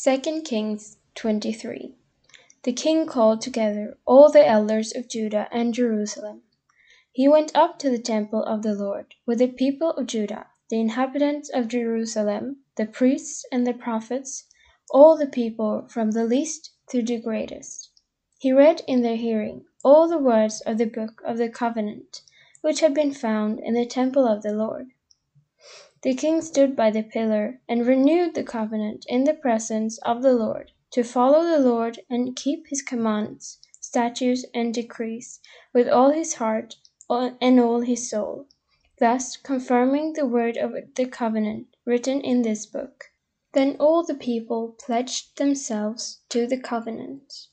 2 Kings 23 The king called together all the elders of Judah and Jerusalem. He went up to the temple of the Lord with the people of Judah, the inhabitants of Jerusalem, the priests and the prophets, all the people from the least to the greatest. He read in their hearing all the words of the book of the covenant, which had been found in the temple of the Lord. The king stood by the pillar and renewed the covenant in the presence of the Lord, to follow the Lord and keep his commandments, statutes, and decrees with all his heart and all his soul, thus confirming the word of the covenant written in this book. Then all the people pledged themselves to the covenant.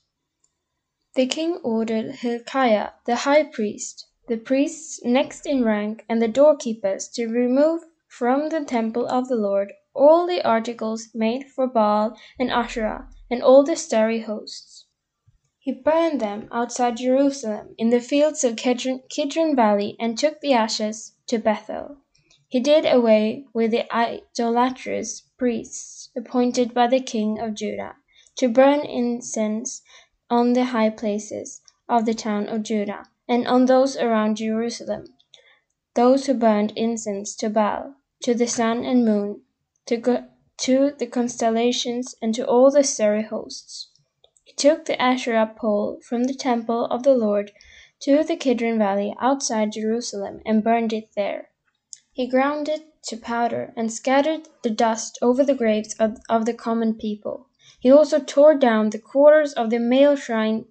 The king ordered Hilkiah the high priest, the priests next in rank, and the doorkeepers to remove from the temple of the Lord all the articles made for Baal and Asherah and all the starry hosts. He burned them outside Jerusalem in the fields of Kidron, Valley and took the ashes to Bethel. He did away with the idolatrous priests appointed by the king of Judah to burn incense on the high places of the town of Judah and on those around Jerusalem, those who burned incense to Baal to the sun and moon, to, go, to the constellations, and to all the starry hosts. He took the Asherah pole from the temple of the Lord to the Kidron Valley outside Jerusalem and burned it there. He ground it to powder and scattered the dust over the graves of, of the common people. He also tore down the quarters of the male shrine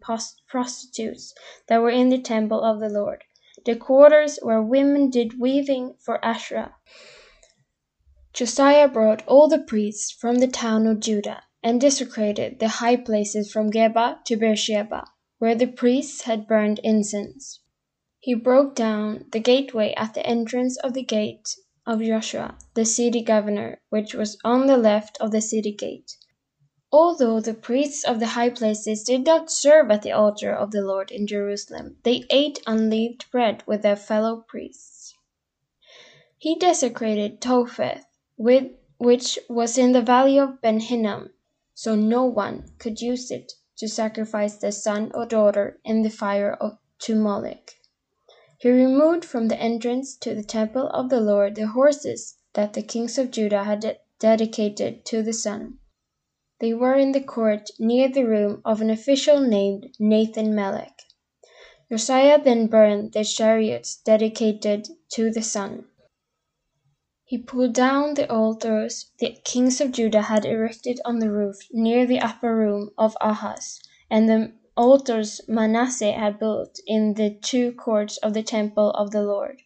prostitutes that were in the temple of the Lord, the quarters where women did weaving for Asherah. Josiah brought all the priests from the town of Judah, and desecrated the high places from Geba to Beersheba, where the priests had burned incense. He broke down the gateway at the entrance of the gate of Joshua, the city governor, which was on the left of the city gate. Although the priests of the high places did not serve at the altar of the Lord in Jerusalem, they ate unleavened bread with their fellow priests. He desecrated Topheth, with, which was in the valley of Ben Hinnom, so no one could use it to sacrifice their son or daughter in the fire of, to Moloch. He removed from the entrance to the temple of the Lord the horses that the kings of Judah had de dedicated to the sun. They were in the court near the room of an official named Nathan Melech. Josiah then burned the chariots dedicated to the sun. He pulled down the altars the kings of Judah had erected on the roof near the upper room of Ahaz, and the altars Manasseh had built in the two courts of the temple of the Lord.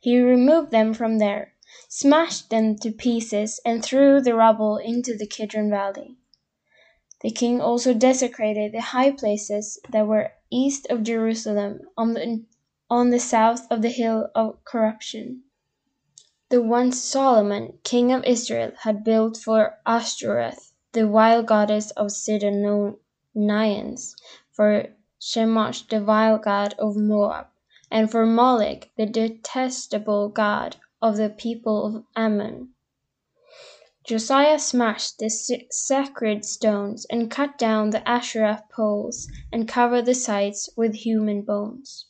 He removed them from there, smashed them to pieces, and threw the rubble into the Kidron valley. The king also desecrated the high places that were east of Jerusalem on the, on the south of the hill of corruption the one Solomon, king of Israel, had built for Ashtoreth, the vile goddess of Sidonians, for Chemosh, the vile god of Moab, and for Moloch, the detestable god of the people of Ammon. Josiah smashed the sacred stones and cut down the Asherah poles and covered the sites with human bones.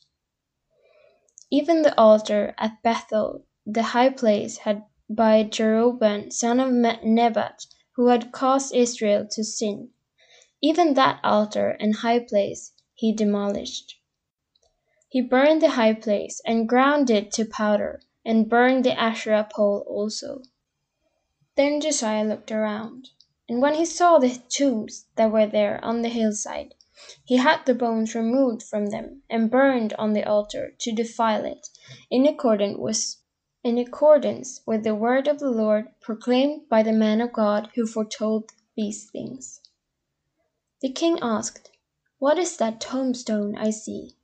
Even the altar at Bethel the high place had by Jeroboam son of Nebat, who had caused Israel to sin. Even that altar and high place he demolished. He burned the high place and ground it to powder, and burned the Asherah pole also. Then Josiah looked around, and when he saw the tombs that were there on the hillside, he had the bones removed from them and burned on the altar to defile it, in accordance with in accordance with the word of the Lord proclaimed by the man of God who foretold these things. The king asked, What is that tombstone I see?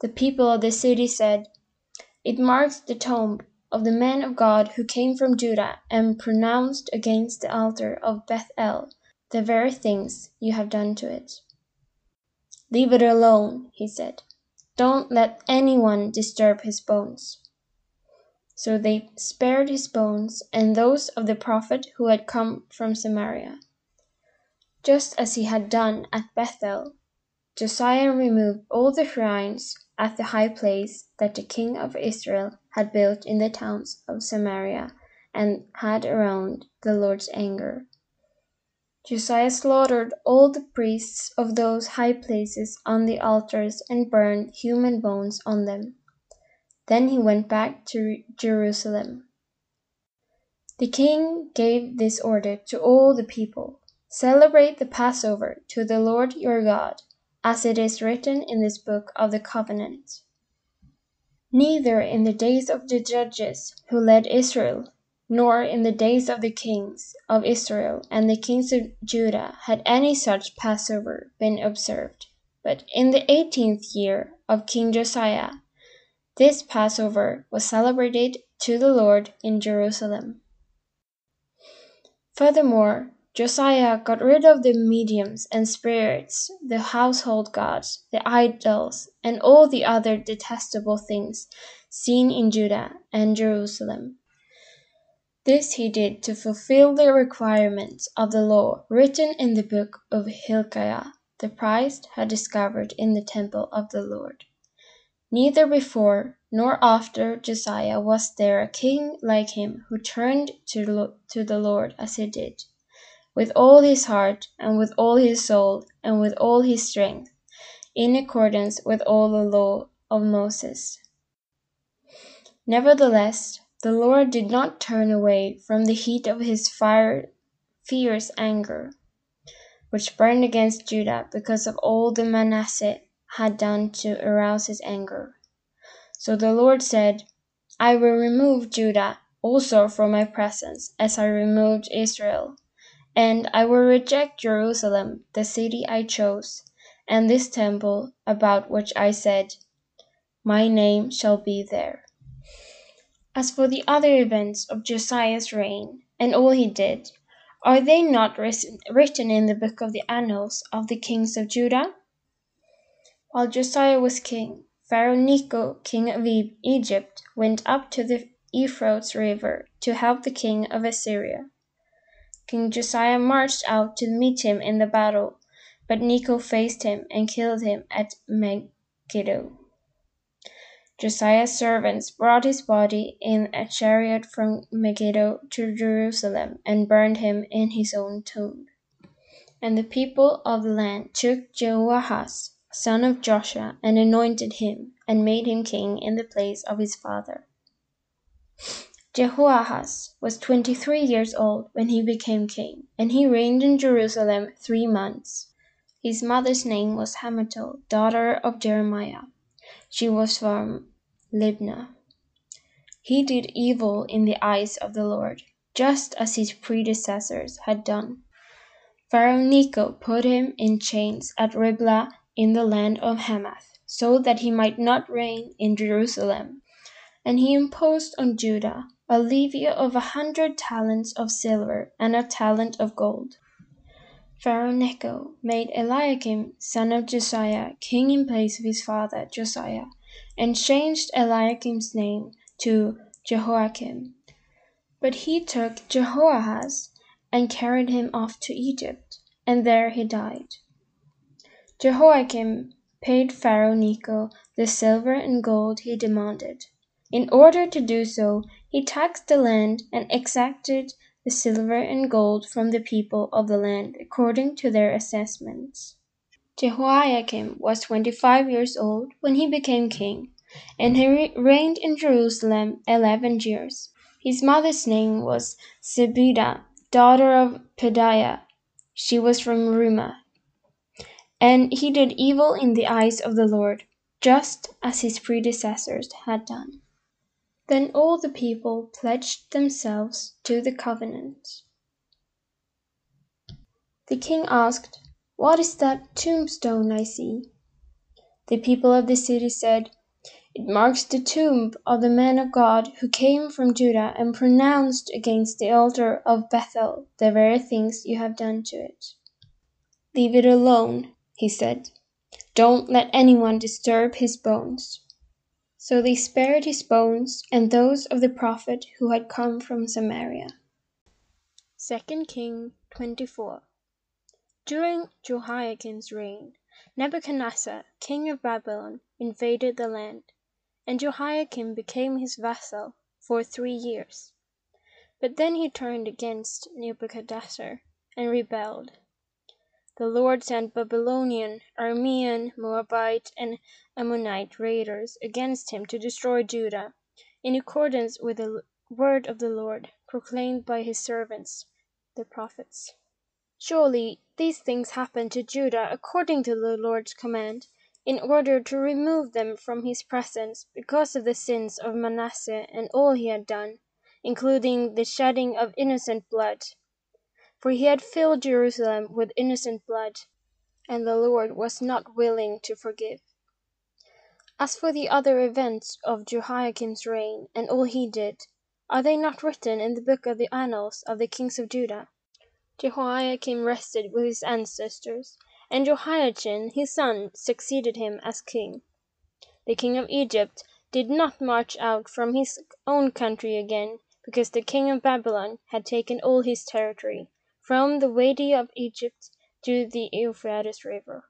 The people of the city said, It marks the tomb of the man of God who came from Judah and pronounced against the altar of Bethel the very things you have done to it. Leave it alone, he said. Don't let anyone disturb his bones. So they spared his bones and those of the prophet who had come from Samaria. just as he had done at Bethel. Josiah removed all the shrines at the high place that the king of Israel had built in the towns of Samaria and had aroused the Lord's anger. Josiah slaughtered all the priests of those high places on the altars and burned human bones on them. Then he went back to Jerusalem. The king gave this order to all the people Celebrate the Passover to the Lord your God, as it is written in this book of the covenant. Neither in the days of the judges who led Israel nor in the days of the kings of Israel and the kings of Judah had any such Passover been observed. But in the eighteenth year of King Josiah, this Passover was celebrated to the Lord in Jerusalem. Furthermore, Josiah got rid of the mediums and spirits, the household gods, the idols, and all the other detestable things seen in Judah and Jerusalem. This he did to fulfill the requirements of the law written in the book of Hilkiah the priest had discovered in the temple of the Lord. Neither before nor after Josiah was there a king like him who turned to, the Lord as he did, with all his heart, and with all his soul, and with all his strength, in accordance with all the law of Moses. Nevertheless, the Lord did not turn away from the heat of his fierce anger, which burned against Judah because of all the Manasseh had done to arouse his anger. So the Lord said, I will remove Judah also from my presence, as I removed Israel. And I will reject Jerusalem, the city I chose, and this temple about which I said, My name shall be there. As for the other events of Josiah's reign, and all he did, are they not written in the book of the annals of the kings of Judah? While Josiah was king, Pharaoh Necho, king of Egypt, went up to the Euphrates River to help the king of Assyria. King Josiah marched out to meet him in the battle, but Necho faced him and killed him at Megiddo. Josiah's servants brought his body in a chariot from Megiddo to Jerusalem and burned him in his own tomb. And the people of the land took Jehoahaz, son of Joshua, and anointed him, and made him king in the place of his father. Jehoahaz was twenty three years old when he became king, and he reigned in Jerusalem three months. His mother's name was Hamutal, daughter of Jeremiah. She was from Libnah. He did evil in the eyes of the Lord, just as his predecessors had done. Pharaoh Necho put him in chains at Riblah in the land of Hamath, so that he might not reign in Jerusalem. And he imposed on Judah a levy of a hundred talents of silver and a talent of gold. Pharaoh Necho made Eliakim, son of Josiah, king in place of his father Josiah and changed Eliakim's name to Jehoiakim. But he took Jehoahaz and carried him off to Egypt, and there he died. Jehoiakim paid Pharaoh Necho the silver and gold he demanded. In order to do so, he taxed the land and exacted the silver and gold from the people of the land according to their assessments. Jehoiakim was twenty-five years old when he became king, and he reigned in Jerusalem eleven years. His mother's name was Zebidah, daughter of Pedaiah. She was from Rumah. And he did evil in the eyes of the Lord, just as his predecessors had done. Then all the people pledged themselves to the covenant. The king asked, what is that tombstone I see? The people of the city said, It marks the tomb of the man of God who came from Judah and pronounced against the altar of Bethel the very things you have done to it. Leave it alone, he said. Don't let anyone disturb his bones. So they spared his bones and those of the prophet who had come from Samaria. 2 King 24 During Jehoiakim's reign, Nebuchadnezzar, king of Babylon, invaded the land, and Jehoiakim became his vassal for three years. But then he turned against Nebuchadnezzar and rebelled. The Lord sent Babylonian, Aramean, Moabite, and Ammonite raiders against him to destroy Judah, in accordance with the word of the Lord proclaimed by his servants, the prophets. Surely these things happened to Judah according to the Lord's command, in order to remove them from his presence because of the sins of Manasseh and all he had done, including the shedding of innocent blood. For he had filled Jerusalem with innocent blood, and the Lord was not willing to forgive. As for the other events of Jehoiakim's reign, and all he did, are they not written in the book of the annals of the kings of Judah? Jehoiakim rested with his ancestors, and Jehoiachin his son succeeded him as king. The king of Egypt did not march out from his own country again, because the king of Babylon had taken all his territory, from the Wadi of Egypt to the Euphrates River.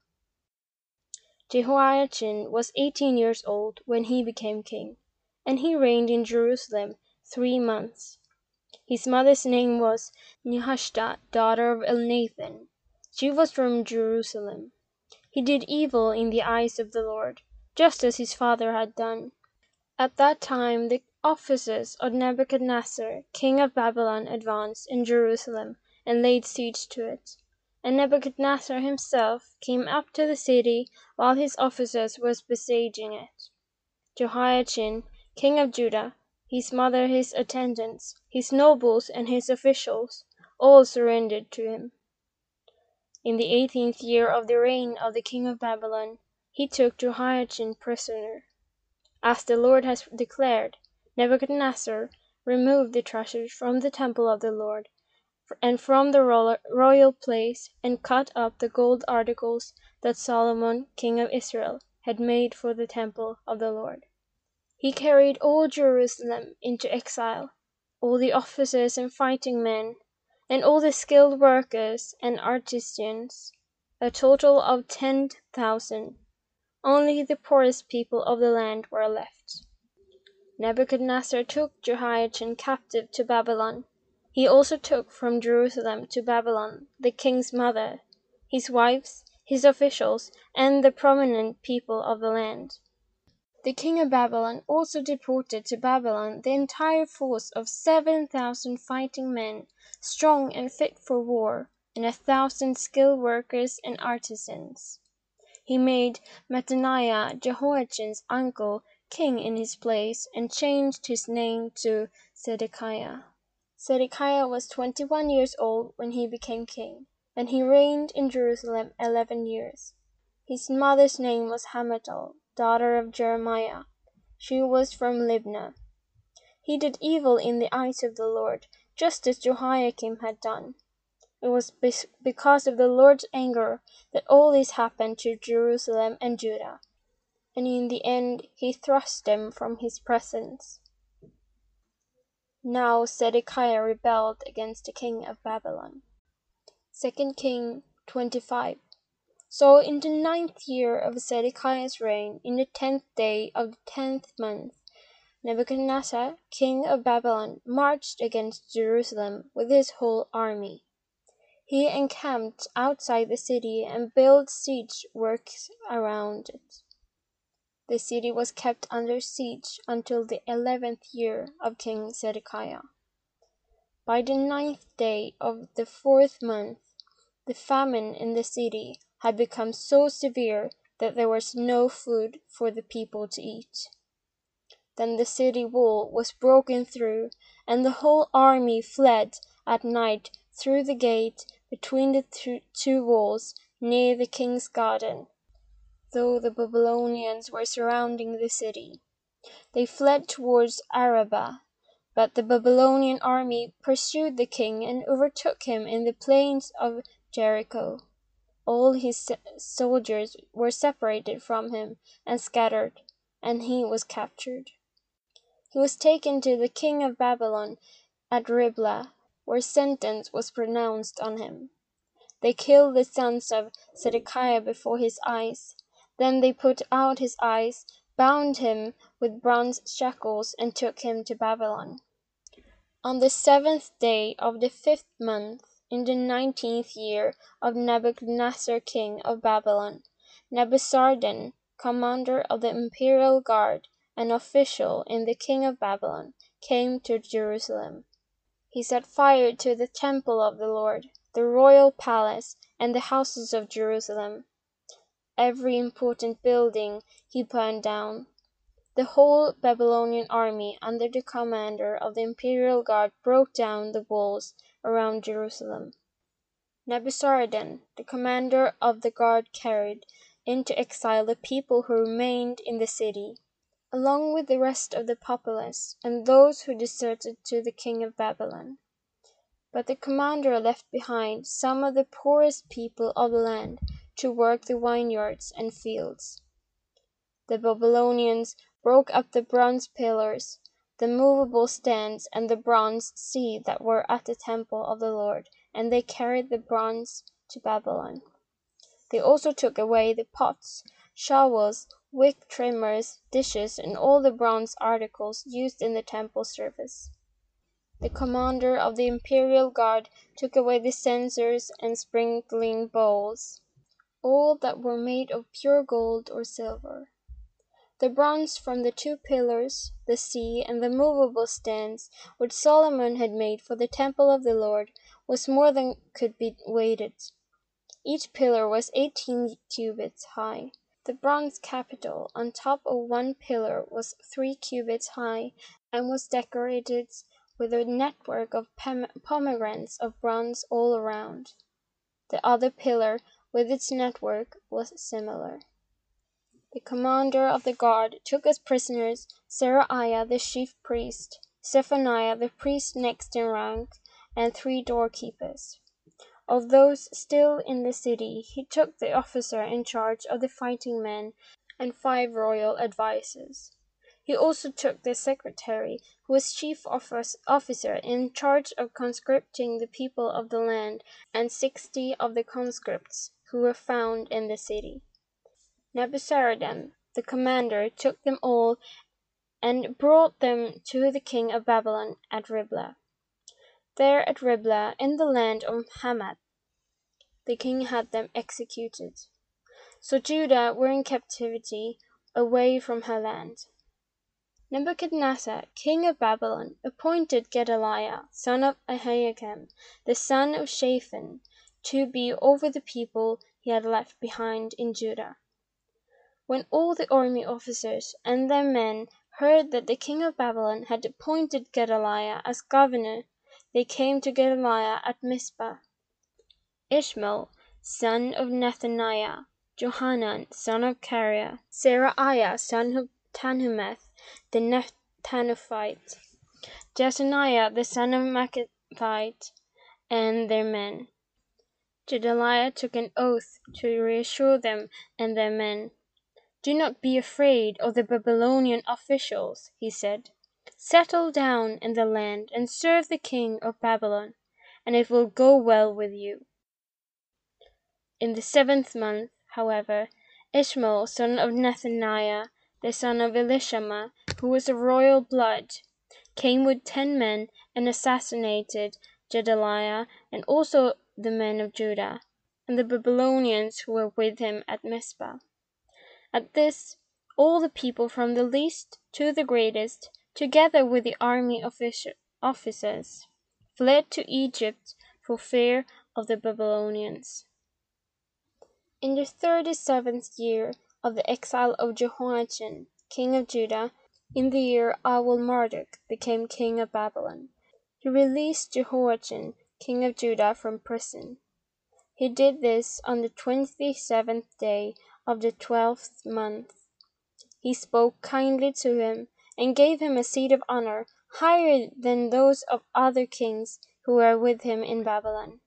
Jehoiachin was eighteen years old when he became king, and he reigned in Jerusalem three months. His mother's name was Nehushta, daughter of Elnathan. She was from Jerusalem. He did evil in the eyes of the Lord, just as his father had done. At that time the officers of Nebuchadnezzar, king of Babylon, advanced in Jerusalem and laid siege to it. And Nebuchadnezzar himself came up to the city while his officers were besieging it. Jehoiachin, king of Judah, his mother, his attendants, his nobles, and his officials, all surrendered to him. In the eighteenth year of the reign of the king of Babylon, he took Jehoiachin prisoner. As the Lord has declared, Nebuchadnezzar removed the treasures from the temple of the Lord and from the royal place, and cut up the gold articles that Solomon, king of Israel, had made for the temple of the Lord. He carried all Jerusalem into exile, all the officers and fighting men, and all the skilled workers and artisans, a total of ten thousand. Only the poorest people of the land were left. Nebuchadnezzar took Jehoiachin captive to Babylon. He also took from Jerusalem to Babylon the king's mother, his wives, his officials, and the prominent people of the land. The king of Babylon also deported to Babylon the entire force of seven thousand fighting men, strong and fit for war, and a thousand skilled workers and artisans. He made Mattaniah, Jehoiachin's uncle, king in his place, and changed his name to Zedekiah. Zedekiah was twenty one years old when he became king, and he reigned in Jerusalem eleven years. His mother's name was Hamutal daughter of Jeremiah. She was from Libnah. He did evil in the eyes of the Lord, just as Jehoiakim had done. It was because of the Lord's anger that all this happened to Jerusalem and Judah, and in the end he thrust them from his presence. Now Zedekiah rebelled against the king of Babylon. 2 King 25 so in the ninth year of Zedekiah's reign, in the tenth day of the tenth month, Nebuchadnezzar, king of Babylon, marched against Jerusalem with his whole army. He encamped outside the city and built siege works around it. The city was kept under siege until the eleventh year of King Zedekiah. By the ninth day of the fourth month, the famine in the city had become so severe that there was no food for the people to eat. Then the city wall was broken through, and the whole army fled at night through the gate between the two walls near the king's garden, though the Babylonians were surrounding the city. They fled towards Arabah, but the Babylonian army pursued the king and overtook him in the plains of Jericho all his soldiers were separated from him and scattered, and he was captured. He was taken to the king of Babylon at Riblah, where sentence was pronounced on him. They killed the sons of Zedekiah before his eyes. Then they put out his eyes, bound him with bronze shackles, and took him to Babylon. On the seventh day of the fifth month, in the nineteenth year of Nebuchadnezzar king of Babylon, Nebuzaradan, commander of the imperial guard, an official in the king of Babylon, came to Jerusalem. He set fire to the temple of the Lord, the royal palace, and the houses of Jerusalem. Every important building he burned down. The whole Babylonian army under the commander of the imperial guard broke down the walls around Jerusalem. Nebuzaradan, the commander of the guard carried into exile the people who remained in the city along with the rest of the populace and those who deserted to the king of Babylon. But the commander left behind some of the poorest people of the land to work the vineyards and fields. The Babylonians broke up the bronze pillars, the movable stands, and the bronze sea that were at the temple of the Lord, and they carried the bronze to Babylon. They also took away the pots, shovels, wick trimmers, dishes, and all the bronze articles used in the temple service. The commander of the imperial guard took away the censers and sprinkling bowls, all that were made of pure gold or silver. The bronze from the two pillars, the sea, and the movable stands which Solomon had made for the temple of the Lord was more than could be weighted. Each pillar was eighteen cubits high. The bronze capital on top of one pillar was three cubits high, and was decorated with a network of pomegranates of bronze all around. The other pillar, with its network, was similar. The commander of the guard took as prisoners Seraiah the chief priest, Zephaniah the priest next in rank, and three doorkeepers. Of those still in the city, he took the officer in charge of the fighting men and five royal advisers. He also took the secretary, who was chief officer in charge of conscripting the people of the land, and sixty of the conscripts who were found in the city. Nebuzaradan, the commander, took them all and brought them to the king of Babylon at Riblah. There at Riblah, in the land of Hamath, the king had them executed. So Judah were in captivity away from her land. Nebuchadnezzar, king of Babylon, appointed Gedaliah, son of Ahikam, the son of Shaphan, to be over the people he had left behind in Judah. When all the army officers and their men heard that the king of Babylon had appointed Gedaliah as governor they came to Gedaliah at Mizpah. Ishmael, son of Nethaniah, Johanan, son of Kareah, Seraiah, son of Tanhumeth, the Netophathite, Jezaniah, the son of Maachathite, and their men. Gedaliah took an oath to reassure them and their men. Do not be afraid of the Babylonian officials, he said. Settle down in the land and serve the king of Babylon, and it will go well with you. In the seventh month, however, Ishmael, son of Nethaniah, the son of Elishama, who was of royal blood, came with ten men and assassinated Gedaliah and also the men of Judah, and the Babylonians who were with him at Mizpah. At this, all the people from the least to the greatest together with the army officers, fled to Egypt for fear of the Babylonians. In the thirty seventh year of the exile of Jehoiachin, king of Judah, in the year Awel Marduk became king of Babylon, he released Jehoiachin, king of Judah, from prison. He did this on the twenty seventh day of the twelfth month. He spoke kindly to him and gave him a seat of honor higher than those of other kings who were with him in Babylon.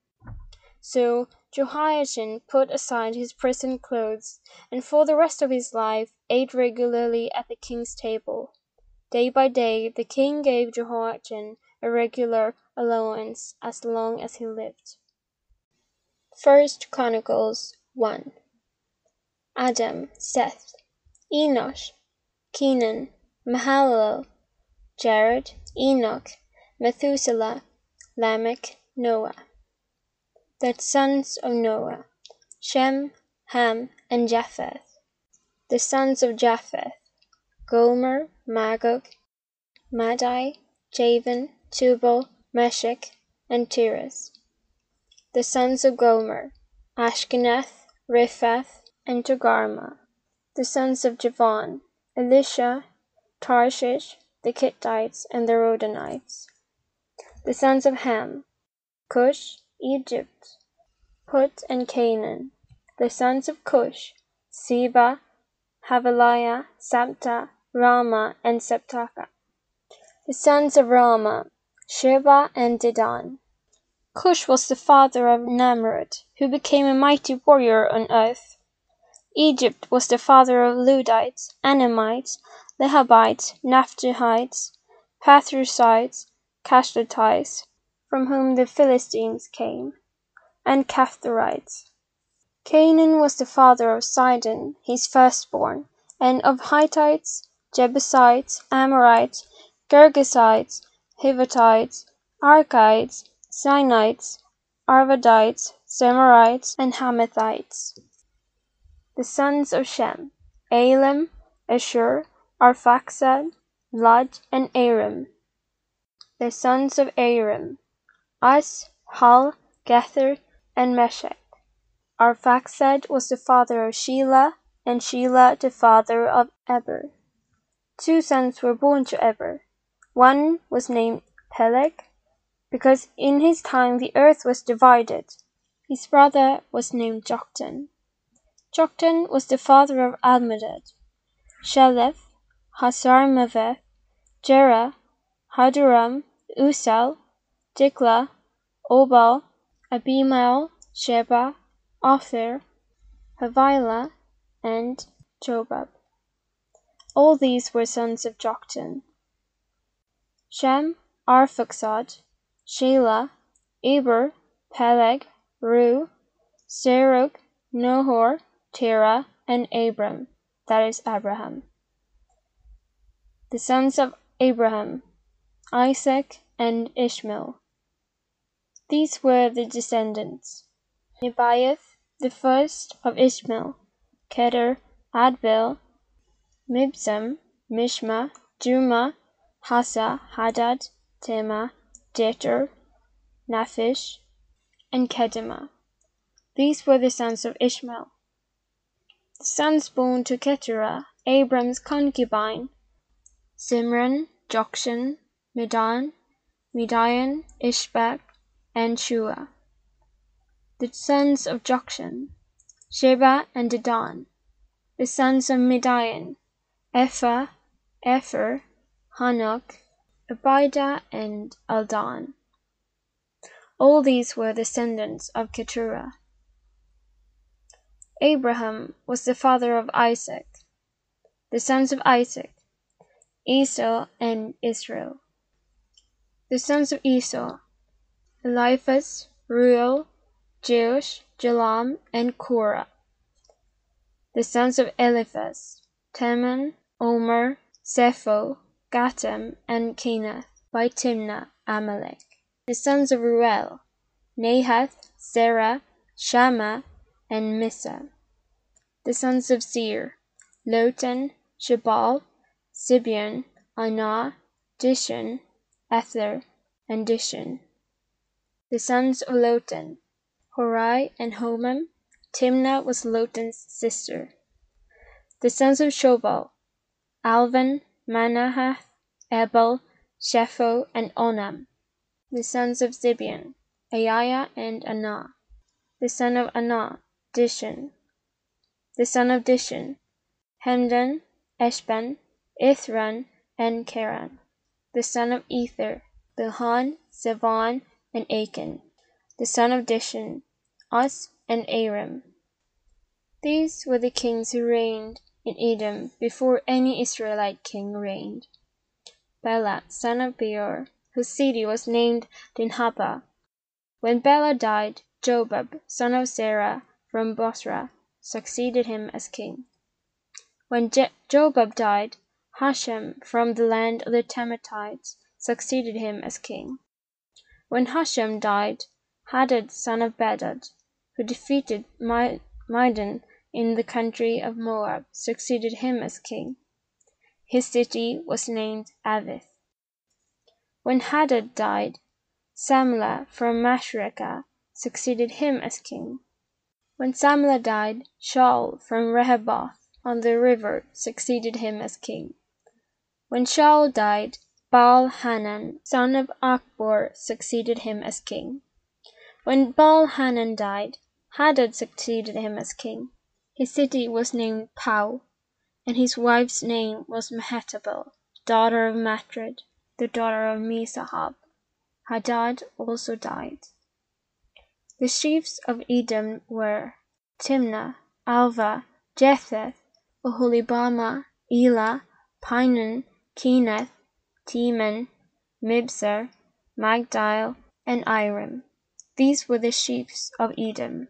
So Jehoiachin put aside his prison clothes, and for the rest of his life ate regularly at the king's table. Day by day the king gave Jehoiachin a regular allowance as long as he lived. First Chronicles 1 Adam, Seth, Enosh, Kenan, Mahalalel, Jared, Enoch, Methuselah, Lamech, Noah. The sons of Noah, Shem, Ham, and Japheth. The sons of Japheth, Gomer, Magog, Madai, Javan, Tubal, Meshech, and Tiras. The sons of Gomer, Ashkenaz, Riphath, and Togarmah. The sons of Javan, Elisha, Tarshish, the Kittites, and the Rodanites. The sons of Ham, Cush, Egypt, Put, and Canaan. The sons of Cush, Seba, Havilah, Sabta, Raamah, and Sabteca. The sons of Raamah, Sheba and Dedan. Cush was the father of Nimrod, who became a mighty warrior on earth. Egypt was the father of Ludites, Anamites, Lehabites, Naphtuhites, Pathrusites, Casluhites, from whom the Philistines came, and Caphtorites. Canaan was the father of Sidon, his firstborn, and of Hittites, Jebusites, Amorites, Girgashites, Hivitites, Arkites, Sinites, Arvadites, Zemarites, and Hamathites. The sons of Shem, Elam, Ashur, Arphaxad, Lud, and Aram. The sons of Aram, Uz, Hul, Gether, and Meshech. Arphaxad was the father of Shelah, and Shelah the father of Eber. Two sons were born to Eber. One was named Peleg, because in his time the earth was divided. His brother was named Joktan. Joktan was the father of Almodad, Sheleph, Hazarmaveth, Jerah, Hadoram, Uzal, Diklah, Obal, Abimael, Sheba, Ophir, Havilah, and Jobab. All these were sons of Joktan. Shem, Arphaxad, Shelah, Eber, Peleg, Reu, Serug, Nahor, Terah, and Abram, that is Abraham. The sons of Abraham, Isaac, and Ishmael. These were the descendants. Nebaioth, the first of Ishmael, Kedar, Adbeel, Mibsam, Mishma, Dumah, Hassa, Hadad, Tema, Jeter, Naphish, and Kedemah. These were the sons of Ishmael. The sons born to Keturah, Abram's concubine, Zimran, Jokshan, Medan, Midian, Ishbak, and Shua. The sons of Jokshan, Sheba and Dedan. The sons of Midian, Ephah, Epher, Hanok, Abida, and Aldan. All these were descendants of Keturah. Abraham was the father of Isaac. The sons of Isaac, Esau and Israel. The sons of Esau, Eliphaz, Reuel, Jeush, Jalam, and Korah. The sons of Eliphaz, Teman, Omer, Zepho, Gatam, and Kenath, by Timnah, Amalek. The sons of Reuel, Nahath, Zerah, Shammah, and Mizah. The sons of Seir, Lotan, Shobal, Zibeon, Anah, Dishon, Ether, and Dishon. The sons of Lotan, Hori and Homam. Timnah was Lotan's sister. The sons of Shobal, Alvan, Manahath, Ebal, Shepho, and Onam. The sons of Zibeon, Aiah and Anah. The son of Anah, Dishon. The son of Dishon, Hemdan, Eshban, Ithran, and Cheran. The son of Ether, Bilhan, Zivan, and Achan. The son of Dishon, Uz and Aram. These were the kings who reigned in Edom before any Israelite king reigned. Bela, son of Beor, whose city was named Dinhabah, When Bela died, Jobab, son of Zerah from Bozrah, succeeded him as king. When Je Jobab died, Husham, from the land of the Tematites succeeded him as king. When Husham died, Hadad son of Bedad, who defeated Midian in the country of Moab, succeeded him as king. His city was named Avith. When Hadad died, Samlah from Masrekah succeeded him as king. When Samlah died, Shaul from Rehoboth on the river succeeded him as king. When Shaul died, Baal Hanan, son of Achbor, succeeded him as king. When Baal Hanan died, Hadad succeeded him as king. His city was named Pau, and his wife's name was Mehetabel, daughter of Matred, the daughter of Mezahab. Hadad also died. The chiefs of Edom were Timnah, Alvah, Jetheth, Oholibamah, Elah, Pinon, Keneth, Teman, Mibzar, Magdiel, and Iram. These were the chiefs of Edom.